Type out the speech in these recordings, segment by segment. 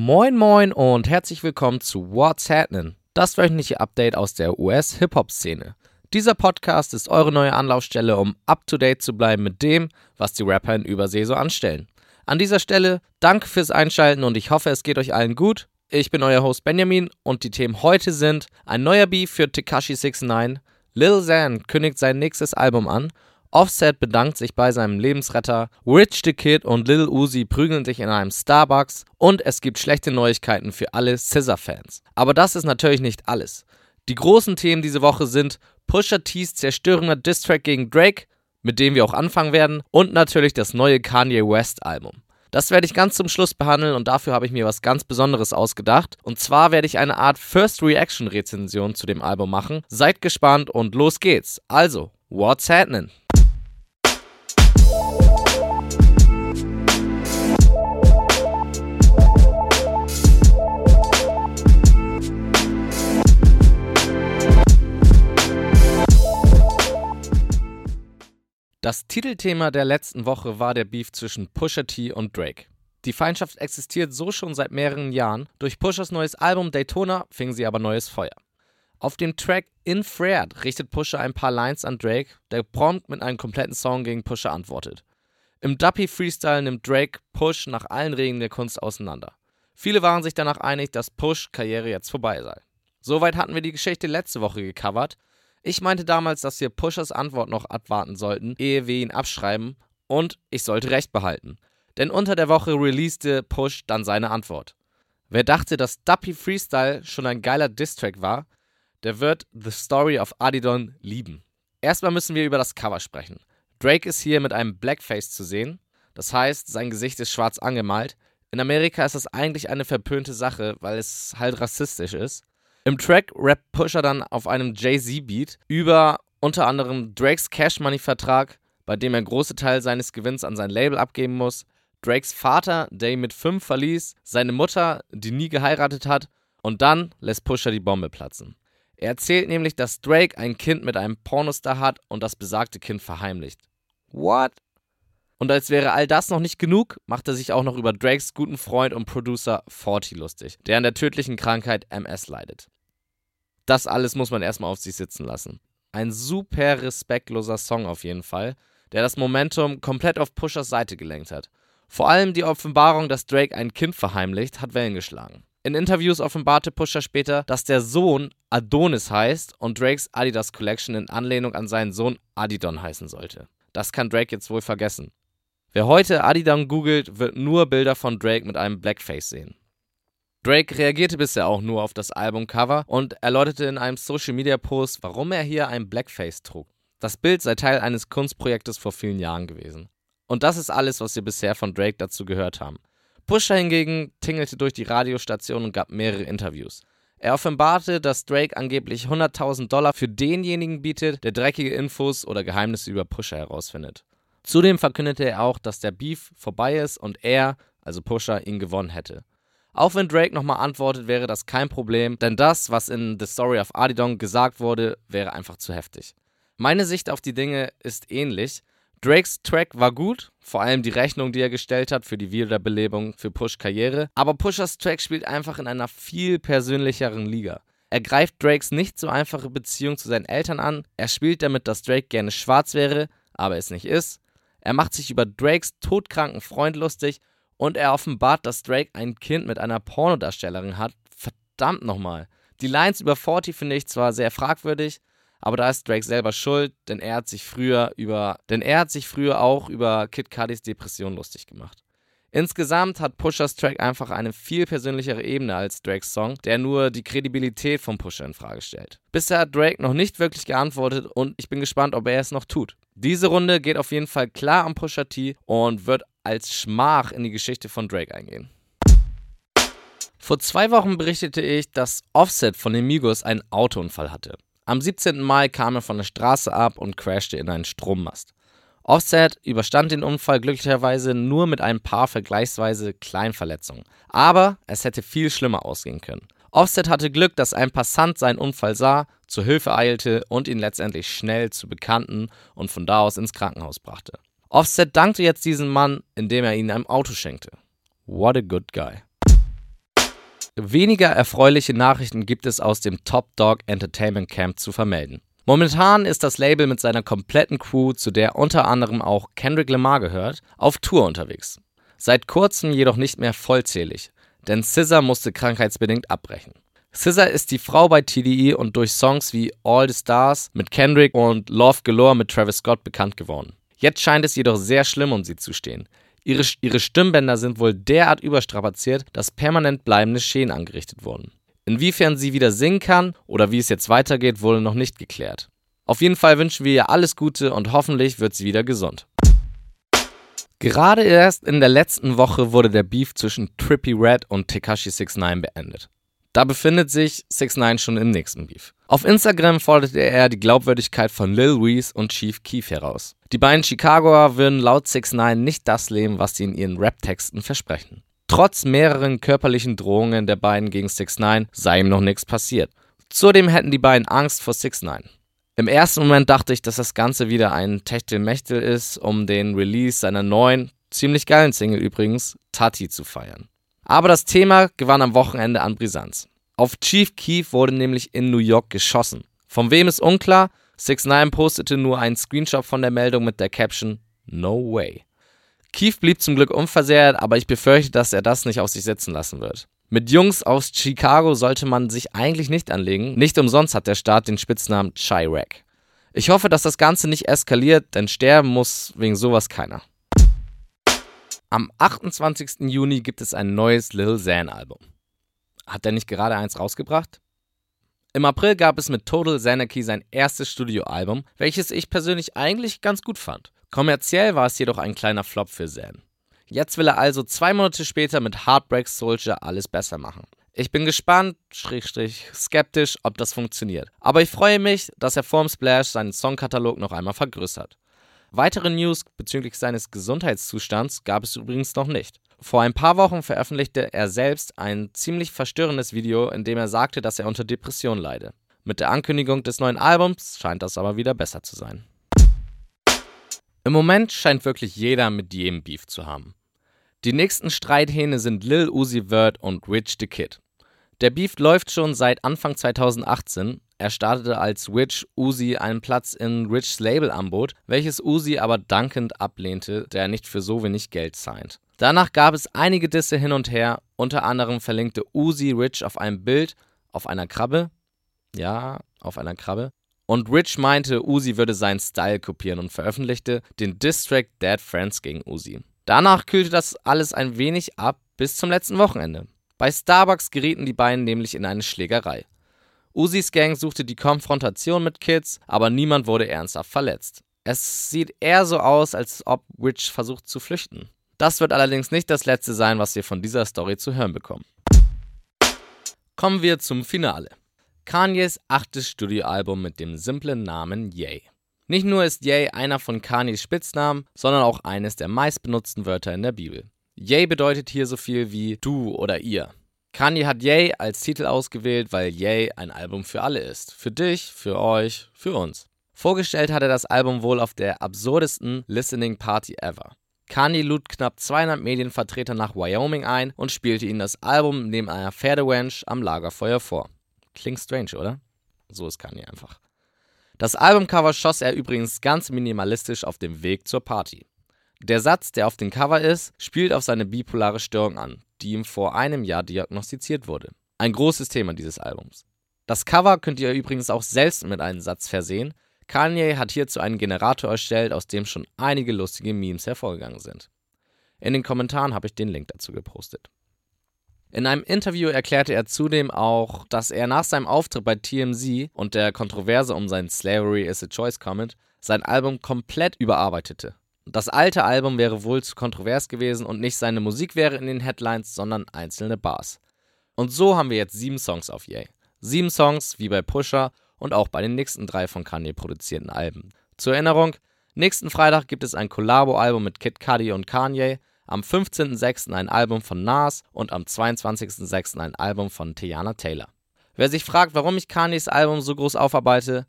Moin moin und herzlich willkommen zu What's Happening, das wöchentliche Update aus der US-Hip-Hop-Szene. Dieser Podcast ist eure neue Anlaufstelle, um up-to-date zu bleiben mit dem, was die Rapper in Übersee so anstellen. An dieser Stelle danke fürs Einschalten und ich hoffe, es geht euch allen gut. Ich bin euer Host Benjamin und die Themen heute sind ein neuer Beef für Tekashi 69, Lil Xan kündigt sein nächstes Album an Offset bedankt sich bei seinem Lebensretter, Rich the Kid und Lil Uzi prügeln sich in einem Starbucks und es gibt schlechte Neuigkeiten für alle Scissor-Fans. Aber das ist natürlich nicht alles. Die großen Themen diese Woche sind Pusha T's zerstörender Distrack gegen Drake, mit dem wir auch anfangen werden, und natürlich das neue Kanye West Album. Das werde ich ganz zum Schluss behandeln und dafür habe ich mir was ganz Besonderes ausgedacht. Und zwar werde ich eine Art First Reaction Rezension zu dem Album machen. Seid gespannt und los geht's. Also, what's happening? Das Titelthema der letzten Woche war der Beef zwischen Pusha T und Drake. Die Feindschaft existiert so schon seit mehreren Jahren. Durch Pushas neues Album Daytona fing sie aber neues Feuer. Auf dem Track Infrared richtet Pusha ein paar Lines an Drake, der prompt mit einem kompletten Song gegen Pusha antwortet. Im Duppy Freestyle nimmt Drake Push nach allen Regeln der Kunst auseinander. Viele waren sich danach einig, dass Push Karriere jetzt vorbei sei. Soweit hatten wir die Geschichte letzte Woche gecovert. Ich meinte damals, dass wir Pushers Antwort noch abwarten sollten, ehe wir ihn abschreiben, und ich sollte recht behalten. Denn unter der Woche releaste Push dann seine Antwort. Wer dachte, dass Duppy Freestyle schon ein geiler Distrack war, der wird The Story of Adidon lieben. Erstmal müssen wir über das Cover sprechen. Drake ist hier mit einem Blackface zu sehen, das heißt, sein Gesicht ist schwarz angemalt. In Amerika ist das eigentlich eine verpönte Sache, weil es halt rassistisch ist. Im Track rappt Pusher dann auf einem Jay-Z-Beat über unter anderem Drakes Cash Money-Vertrag, bei dem er große Teil seines Gewinns an sein Label abgeben muss, Drakes Vater, der ihn mit fünf verließ, seine Mutter, die nie geheiratet hat, und dann lässt Pusher die Bombe platzen. Er erzählt nämlich, dass Drake ein Kind mit einem Pornostar hat und das besagte Kind verheimlicht. What? Und als wäre all das noch nicht genug, macht er sich auch noch über Drakes guten Freund und Producer Forty lustig, der an der tödlichen Krankheit MS leidet. Das alles muss man erstmal auf sich sitzen lassen. Ein super respektloser Song auf jeden Fall, der das Momentum komplett auf Pushers Seite gelenkt hat. Vor allem die Offenbarung, dass Drake ein Kind verheimlicht, hat Wellen geschlagen. In Interviews offenbarte Pusher später, dass der Sohn Adonis heißt und Drakes Adidas Collection in Anlehnung an seinen Sohn Adidon heißen sollte. Das kann Drake jetzt wohl vergessen. Wer heute Adidon googelt, wird nur Bilder von Drake mit einem Blackface sehen. Drake reagierte bisher auch nur auf das Albumcover und erläuterte in einem Social Media Post, warum er hier ein Blackface trug. Das Bild sei Teil eines Kunstprojektes vor vielen Jahren gewesen. Und das ist alles, was wir bisher von Drake dazu gehört haben. Pusha hingegen tingelte durch die Radiostation und gab mehrere Interviews. Er offenbarte, dass Drake angeblich 100.000 Dollar für denjenigen bietet, der dreckige Infos oder Geheimnisse über Pusha herausfindet. Zudem verkündete er auch, dass der Beef vorbei ist und er, also Pusha, ihn gewonnen hätte. Auch wenn Drake nochmal antwortet, wäre das kein Problem, denn das, was in The Story of Adidon gesagt wurde, wäre einfach zu heftig. Meine Sicht auf die Dinge ist ähnlich. Drakes Track war gut, vor allem die Rechnung, die er gestellt hat für die Wiederbelebung für Push Karriere, aber Pushers Track spielt einfach in einer viel persönlicheren Liga. Er greift Drakes nicht so einfache Beziehung zu seinen Eltern an, er spielt damit, dass Drake gerne schwarz wäre, aber es nicht ist. Er macht sich über Drakes todkranken Freund lustig und er offenbart, dass Drake ein Kind mit einer Pornodarstellerin hat. Verdammt nochmal. Die Lines über 40 finde ich zwar sehr fragwürdig, aber da ist Drake selber schuld, denn er hat sich früher über, denn er hat sich früher auch über Kid Cudis Depression lustig gemacht. Insgesamt hat Pushers Track einfach eine viel persönlichere Ebene als Drakes Song, der nur die Kredibilität von Pusher in Frage stellt. Bisher hat Drake noch nicht wirklich geantwortet und ich bin gespannt, ob er es noch tut. Diese Runde geht auf jeden Fall klar am Pusher T und wird als Schmach in die Geschichte von Drake eingehen. Vor zwei Wochen berichtete ich, dass Offset von den Migos einen Autounfall hatte. Am 17. Mai kam er von der Straße ab und crashte in einen Strommast. Offset überstand den Unfall glücklicherweise nur mit ein paar vergleichsweise kleinen Verletzungen. Aber es hätte viel schlimmer ausgehen können. Offset hatte Glück, dass ein Passant seinen Unfall sah, zur Hilfe eilte und ihn letztendlich schnell zu Bekannten und von da aus ins Krankenhaus brachte. Offset dankte jetzt diesem Mann, indem er ihm ein Auto schenkte. What a good guy. weniger erfreuliche Nachrichten gibt es aus dem Top Dog Entertainment Camp zu vermelden. Momentan ist das Label mit seiner kompletten Crew, zu der unter anderem auch Kendrick Lamar gehört, auf Tour unterwegs. Seit kurzem jedoch nicht mehr vollzählig, denn SZA musste krankheitsbedingt abbrechen. SZA ist die Frau bei TDE und durch Songs wie All the Stars mit Kendrick und Love Galore mit Travis Scott bekannt geworden. Jetzt scheint es jedoch sehr schlimm um sie zu stehen. Ihre, ihre Stimmbänder sind wohl derart überstrapaziert, dass permanent bleibende Schäden angerichtet wurden. Inwiefern sie wieder singen kann oder wie es jetzt weitergeht, wurde noch nicht geklärt. Auf jeden Fall wünschen wir ihr alles Gute und hoffentlich wird sie wieder gesund. Gerade erst in der letzten Woche wurde der Beef zwischen Trippy Red und Tekashi 69 beendet. Da befindet sich 69 schon im nächsten Beef. Auf Instagram forderte er die Glaubwürdigkeit von Lil Reese und Chief Keef heraus. Die beiden Chicagoer würden laut 69 nicht das leben, was sie in ihren Rap-Texten versprechen. Trotz mehreren körperlichen Drohungen der beiden gegen 69 sei ihm noch nichts passiert. Zudem hätten die beiden Angst vor 69. Im ersten Moment dachte ich, dass das Ganze wieder ein Techtelmechtel ist, um den Release seiner neuen, ziemlich geilen Single übrigens, Tati zu feiern. Aber das Thema gewann am Wochenende an Brisanz. Auf Chief Keef wurde nämlich in New York geschossen. Von wem ist unklar, 6 9 postete nur einen Screenshot von der Meldung mit der Caption No way. Keef blieb zum Glück unversehrt, aber ich befürchte, dass er das nicht auf sich sitzen lassen wird. Mit Jungs aus Chicago sollte man sich eigentlich nicht anlegen. Nicht umsonst hat der Staat den Spitznamen Chirac. Ich hoffe, dass das Ganze nicht eskaliert, denn sterben muss wegen sowas keiner. Am 28. Juni gibt es ein neues Lil Xan Album. Hat er nicht gerade eins rausgebracht? Im April gab es mit Total Xanarchy sein erstes Studioalbum, welches ich persönlich eigentlich ganz gut fand. Kommerziell war es jedoch ein kleiner Flop für Xan. Jetzt will er also zwei Monate später mit Heartbreak Soldier alles besser machen. Ich bin gespannt, schrägstrich skeptisch, ob das funktioniert. Aber ich freue mich, dass er vorm Splash seinen Songkatalog noch einmal vergrößert. Weitere News bezüglich seines Gesundheitszustands gab es übrigens noch nicht. Vor ein paar Wochen veröffentlichte er selbst ein ziemlich verstörendes Video, in dem er sagte, dass er unter Depression leide. Mit der Ankündigung des neuen Albums scheint das aber wieder besser zu sein. Im Moment scheint wirklich jeder mit jedem Beef zu haben. Die nächsten Streithähne sind Lil Uzi Vert und Rich the Kid. Der Beef läuft schon seit Anfang 2018. Er startete als Rich Uzi einen Platz in Richs Label anbot, welches Uzi aber dankend ablehnte, da er nicht für so wenig Geld signed. Danach gab es einige Disse hin und her, unter anderem verlinkte Uzi Rich auf einem Bild auf einer Krabbe. Ja, auf einer Krabbe. Und Rich meinte, Uzi würde seinen Style kopieren und veröffentlichte den Distrack Dead Friends gegen Uzi. Danach kühlte das alles ein wenig ab bis zum letzten Wochenende. Bei Starbucks gerieten die beiden nämlich in eine Schlägerei. Usis Gang suchte die Konfrontation mit Kids, aber niemand wurde ernsthaft verletzt. Es sieht eher so aus, als ob Rich versucht zu flüchten. Das wird allerdings nicht das letzte sein, was wir von dieser Story zu hören bekommen. Kommen wir zum Finale. Kanyes achtes Studioalbum mit dem simplen Namen Yay. Nicht nur ist Yay einer von Kanyes Spitznamen, sondern auch eines der meistbenutzten Wörter in der Bibel. Yay bedeutet hier so viel wie du oder ihr. Kanye hat Yay als Titel ausgewählt, weil Yay ein Album für alle ist. Für dich, für euch, für uns. Vorgestellt hat er das Album wohl auf der absurdesten Listening Party ever. Kanye lud knapp 200 Medienvertreter nach Wyoming ein und spielte ihnen das Album neben einer Pferderanch am Lagerfeuer vor. Klingt strange, oder? So ist Kanye einfach. Das Albumcover schoss er übrigens ganz minimalistisch auf dem Weg zur Party. Der Satz, der auf dem Cover ist, spielt auf seine bipolare Störung an, die ihm vor einem Jahr diagnostiziert wurde. Ein großes Thema dieses Albums. Das Cover könnt ihr übrigens auch selbst mit einem Satz versehen. Kanye hat hierzu einen Generator erstellt, aus dem schon einige lustige Memes hervorgegangen sind. In den Kommentaren habe ich den Link dazu gepostet. In einem Interview erklärte er zudem auch, dass er nach seinem Auftritt bei TMZ und der Kontroverse um sein Slavery is a Choice Comment sein Album komplett überarbeitete das alte Album wäre wohl zu kontrovers gewesen und nicht seine Musik wäre in den Headlines, sondern einzelne Bars. Und so haben wir jetzt sieben Songs auf Yay. Sieben Songs wie bei Pusher und auch bei den nächsten drei von Kanye produzierten Alben. Zur Erinnerung, nächsten Freitag gibt es ein Collabo-Album mit Kid Cudi und Kanye, am 15.06. ein Album von Nas und am 22.06. ein Album von Tiana Taylor. Wer sich fragt, warum ich Kanyes Album so groß aufarbeite,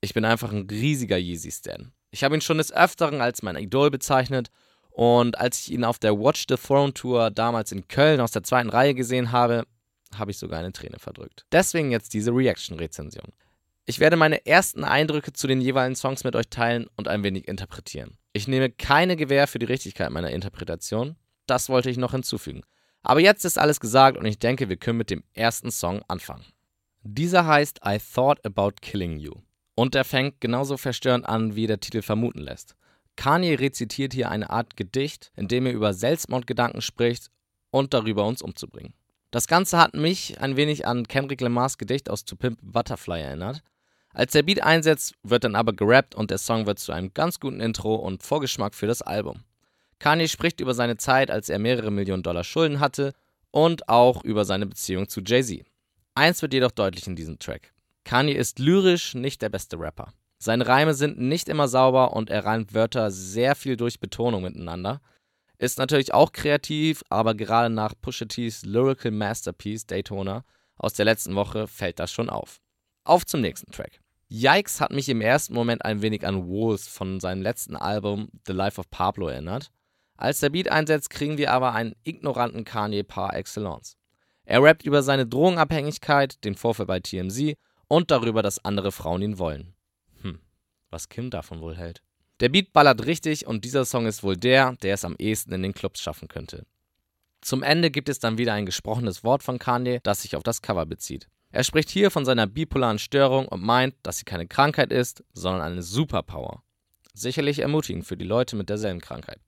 ich bin einfach ein riesiger Yeezy-Stan. Ich habe ihn schon des Öfteren als mein Idol bezeichnet und als ich ihn auf der Watch the Throne Tour damals in Köln aus der zweiten Reihe gesehen habe, habe ich sogar eine Träne verdrückt. Deswegen jetzt diese Reaction-Rezension. Ich werde meine ersten Eindrücke zu den jeweiligen Songs mit euch teilen und ein wenig interpretieren. Ich nehme keine Gewähr für die Richtigkeit meiner Interpretation. Das wollte ich noch hinzufügen. Aber jetzt ist alles gesagt und ich denke, wir können mit dem ersten Song anfangen. Dieser heißt I Thought About Killing You. Und er fängt genauso verstörend an, wie der Titel vermuten lässt. Kanye rezitiert hier eine Art Gedicht, in dem er über Selbstmordgedanken spricht und darüber, uns umzubringen. Das Ganze hat mich ein wenig an Kendrick Lamars Gedicht aus To Pimp Butterfly erinnert. Als der Beat einsetzt, wird dann aber gerappt und der Song wird zu einem ganz guten Intro und Vorgeschmack für das Album. Kanye spricht über seine Zeit, als er mehrere Millionen Dollar Schulden hatte und auch über seine Beziehung zu Jay-Z. Eins wird jedoch deutlich in diesem Track. Kanye ist lyrisch nicht der beste Rapper. Seine Reime sind nicht immer sauber und er reimt Wörter sehr viel durch Betonung miteinander. Ist natürlich auch kreativ, aber gerade nach Pusha T's Lyrical Masterpiece Daytona aus der letzten Woche fällt das schon auf. Auf zum nächsten Track. Yikes hat mich im ersten Moment ein wenig an Wolves von seinem letzten Album The Life of Pablo erinnert. Als der Beat einsetzt, kriegen wir aber einen ignoranten Kanye par excellence. Er rappt über seine Drogenabhängigkeit, den Vorfall bei TMZ und darüber, dass andere Frauen ihn wollen. Hm, was Kim davon wohl hält. Der Beat ballert richtig und dieser Song ist wohl der, der es am ehesten in den Clubs schaffen könnte. Zum Ende gibt es dann wieder ein gesprochenes Wort von Kanye, das sich auf das Cover bezieht. Er spricht hier von seiner bipolaren Störung und meint, dass sie keine Krankheit ist, sondern eine Superpower. Sicherlich ermutigend für die Leute mit derselben Krankheit.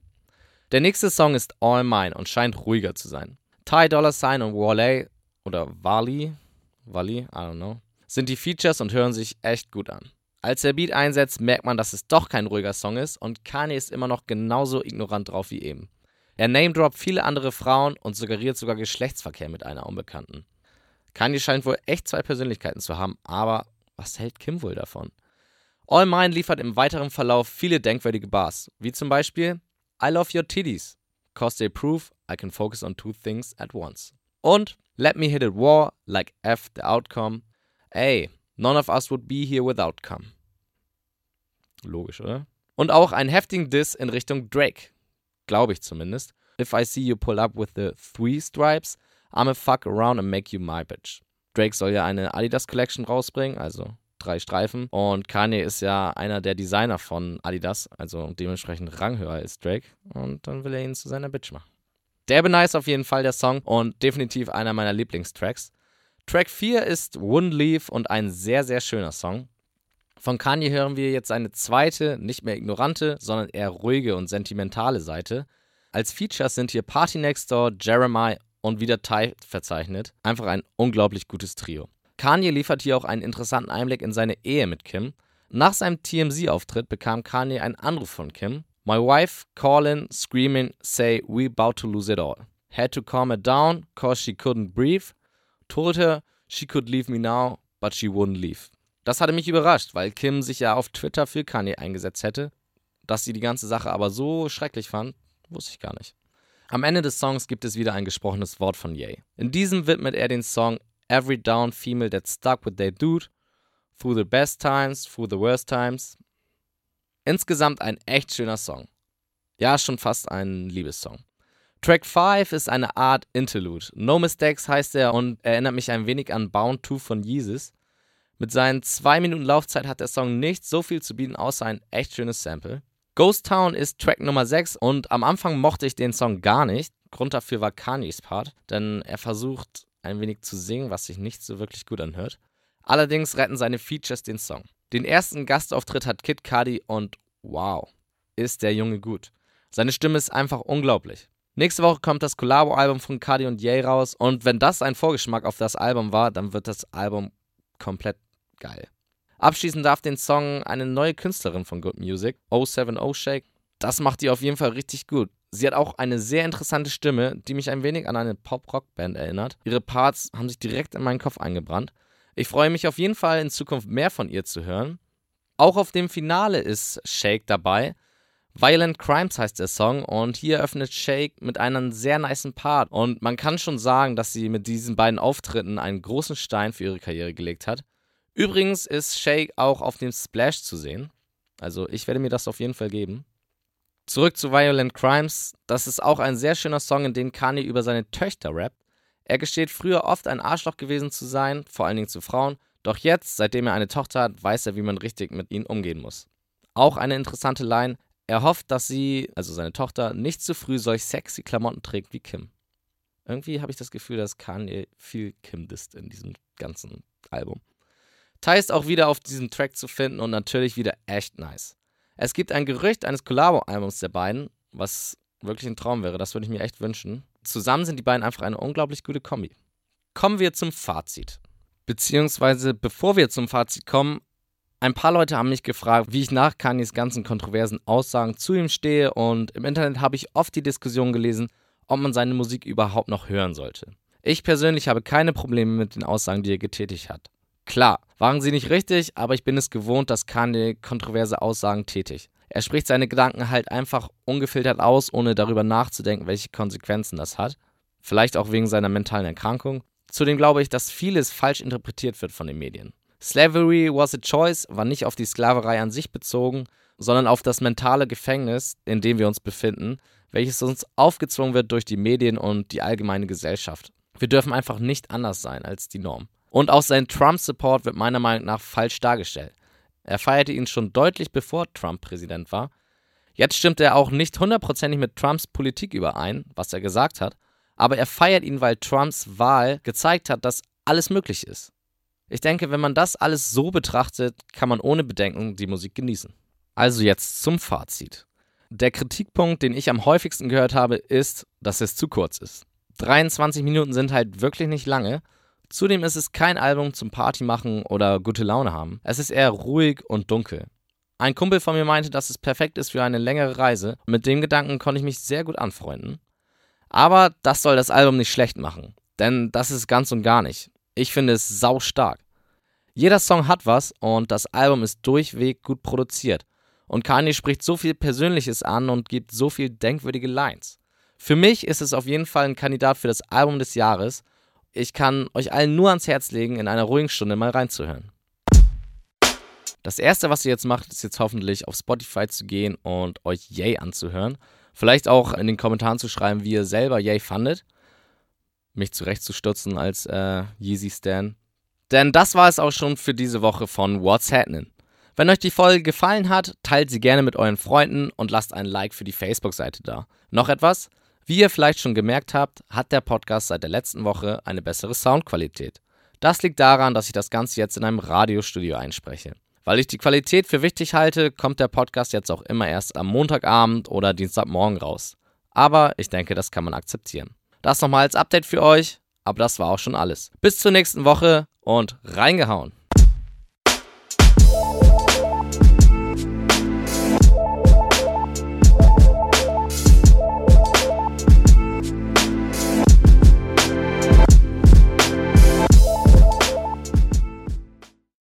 Der nächste Song ist All Mine und scheint ruhiger zu sein. Ty Dollar Sign und Wale oder Wally, Wally, I don't know, sind die Features und hören sich echt gut an. Als der Beat einsetzt, merkt man, dass es doch kein ruhiger Song ist und Kanye ist immer noch genauso ignorant drauf wie eben. Er name-droppt viele andere Frauen und suggeriert sogar Geschlechtsverkehr mit einer Unbekannten. Kanye scheint wohl echt zwei Persönlichkeiten zu haben, aber was hält Kim wohl davon? All Mine liefert im weiteren Verlauf viele denkwürdige Bars, wie zum Beispiel I love your titties, cause they prove I can focus on two things at once. Und Let me hit it war, like F the outcome. Ey, none of us would be here without come. Logisch, oder? Und auch einen heftigen Diss in Richtung Drake. Glaube ich zumindest. If I see you pull up with the three stripes, I'ma fuck around and make you my bitch. Drake soll ja eine Adidas Collection rausbringen, also drei Streifen. Und Kanye ist ja einer der Designer von Adidas, also dementsprechend ranghöher als Drake. Und dann will er ihn zu seiner Bitch machen. Derbe nice auf jeden Fall der Song und definitiv einer meiner Lieblingstracks. Track 4 ist One Leaf und ein sehr, sehr schöner Song. Von Kanye hören wir jetzt eine zweite, nicht mehr ignorante, sondern eher ruhige und sentimentale Seite. Als Features sind hier Party Next Door, Jeremiah und wieder Ty verzeichnet. Einfach ein unglaublich gutes Trio. Kanye liefert hier auch einen interessanten Einblick in seine Ehe mit Kim. Nach seinem TMZ-Auftritt bekam Kanye einen Anruf von Kim. My wife calling, screaming, say we about to lose it all. Had to calm her down, cause she couldn't breathe. Told her she could leave me now, but she wouldn't leave. Das hatte mich überrascht, weil Kim sich ja auf Twitter für Kanye eingesetzt hätte. Dass sie die ganze Sache aber so schrecklich fand, wusste ich gar nicht. Am Ende des Songs gibt es wieder ein gesprochenes Wort von Ye. In diesem widmet er den Song every down female that stuck with their dude, through the best times, through the worst times. Insgesamt ein echt schöner Song. Ja, schon fast ein Liebessong. Track 5 ist eine Art Interlude. No Mistakes heißt er und erinnert mich ein wenig an Bound 2 von Yeezus. Mit seinen 2 Minuten Laufzeit hat der Song nicht so viel zu bieten, außer ein echt schönes Sample. Ghost Town ist Track Nummer 6 und am Anfang mochte ich den Song gar nicht. Grund dafür war Kanyes Part, denn er versucht ein wenig zu singen, was sich nicht so wirklich gut anhört. Allerdings retten seine Features den Song. Den ersten Gastauftritt hat Kid Cudi und wow, ist der Junge gut. Seine Stimme ist einfach unglaublich. Nächste Woche kommt das Collabo-Album von Cudi und Ye raus und wenn das ein Vorgeschmack auf das Album war, dann wird das Album komplett geil. Abschließend darf den Song eine neue Künstlerin von Good Music, 070 Shake. Das macht die auf jeden Fall richtig gut. Sie hat auch eine sehr interessante Stimme, die mich ein wenig an eine Pop-Rock-Band erinnert. Ihre Parts haben sich direkt in meinen Kopf eingebrannt. Ich freue mich auf jeden Fall in Zukunft mehr von ihr zu hören. Auch auf dem Finale ist Shake dabei. Violent Crimes heißt der Song und hier öffnet Shake mit einem sehr niceen Part und man kann schon sagen, dass sie mit diesen beiden Auftritten einen großen Stein für ihre Karriere gelegt hat. Übrigens ist Shake auch auf dem Splash zu sehen. Also ich werde mir das auf jeden Fall geben. Zurück zu Violent Crimes. Das ist auch ein sehr schöner Song, in dem Kanye über seine Töchter rappt. Er gesteht früher oft ein Arschloch gewesen zu sein, vor allen Dingen zu Frauen, doch jetzt, seitdem er eine Tochter hat, weiß er, wie man richtig mit ihnen umgehen muss. Auch eine interessante Line, er hofft, dass sie, also seine Tochter, nicht zu früh solch sexy Klamotten trägt wie Kim. Irgendwie habe ich das Gefühl, dass Kanye viel Kim disst in diesem ganzen Album. Ty ist auch wieder auf diesem Track zu finden und natürlich wieder echt nice. Es gibt ein Gerücht eines Collabo-Albums der beiden, was wirklich ein Traum wäre, das würde ich mir echt wünschen. Zusammen sind die beiden einfach eine unglaublich gute Kombi. Kommen wir zum Fazit. Beziehungsweise, bevor wir zum Fazit kommen, ein paar Leute haben mich gefragt, wie ich nach Kanyes ganzen kontroversen Aussagen zu ihm stehe und im Internet habe ich oft die Diskussion gelesen, ob man seine Musik überhaupt noch hören sollte. Ich persönlich habe keine Probleme mit den Aussagen, die er getätigt hat. Klar, waren sie nicht richtig, aber ich bin es gewohnt, dass Kanye kontroverse Aussagen tätigt. Er spricht seine Gedanken halt einfach ungefiltert aus, ohne darüber nachzudenken, welche Konsequenzen das hat. Vielleicht auch wegen seiner mentalen Erkrankung. Zudem glaube ich, dass vieles falsch interpretiert wird von den Medien. Slavery was a choice war nicht auf die Sklaverei an sich bezogen, sondern auf das mentale Gefängnis, in dem wir uns befinden, welches uns aufgezwungen wird durch die Medien und die allgemeine Gesellschaft. Wir dürfen einfach nicht anders sein als die Norm. Und auch sein Trump-Support wird meiner Meinung nach falsch dargestellt. Er feierte ihn schon deutlich bevor Trump Präsident war. Jetzt stimmt er auch nicht hundertprozentig mit Trumps Politik überein, was er gesagt hat, aber er feiert ihn, weil Trumps Wahl gezeigt hat, dass alles möglich ist. Ich denke, wenn man das alles so betrachtet, kann man ohne Bedenken die Musik genießen. Also jetzt zum Fazit. Der Kritikpunkt, den ich am häufigsten gehört habe, ist, dass es zu kurz ist. 23 Minuten sind halt wirklich nicht lange Zudem ist es kein Album zum Party machen oder gute Laune haben. Es ist eher ruhig und dunkel. Ein Kumpel von mir meinte, dass es perfekt ist für eine längere Reise. Mit dem Gedanken konnte ich mich sehr gut anfreunden. Aber das soll das Album nicht schlecht machen. Denn das ist ganz und gar nicht. Ich finde es sau stark. Jeder Song hat was und das Album ist durchweg gut produziert. Und Kanye spricht so viel Persönliches an und gibt so viel denkwürdige Lines. Für mich ist es auf jeden Fall ein Kandidat für das Album des Jahres ich kann euch allen nur ans Herz legen, in einer ruhigen Stunde mal reinzuhören. Das erste, was ihr jetzt macht, ist jetzt hoffentlich auf Spotify zu gehen und euch Yay anzuhören. Vielleicht auch in den Kommentaren zu schreiben, wie ihr selber Yay fandet. Mich zurechtzustutzen als äh, Yeezy Stan. Denn das war es auch schon für diese Woche von What's Happening. Wenn euch die Folge gefallen hat, teilt sie gerne mit euren Freunden und lasst ein Like für die Facebook-Seite da. Noch etwas? Wie ihr vielleicht schon gemerkt habt, hat der Podcast seit der letzten Woche eine bessere Soundqualität. Das liegt daran, dass ich das Ganze jetzt in einem Radiostudio einspreche. Weil ich die Qualität für wichtig halte, kommt der Podcast jetzt auch immer erst am Montagabend oder Dienstagmorgen raus. Aber ich denke, das kann man akzeptieren. Das nochmal als Update für euch, aber das war auch schon alles. Bis zur nächsten Woche und reingehauen!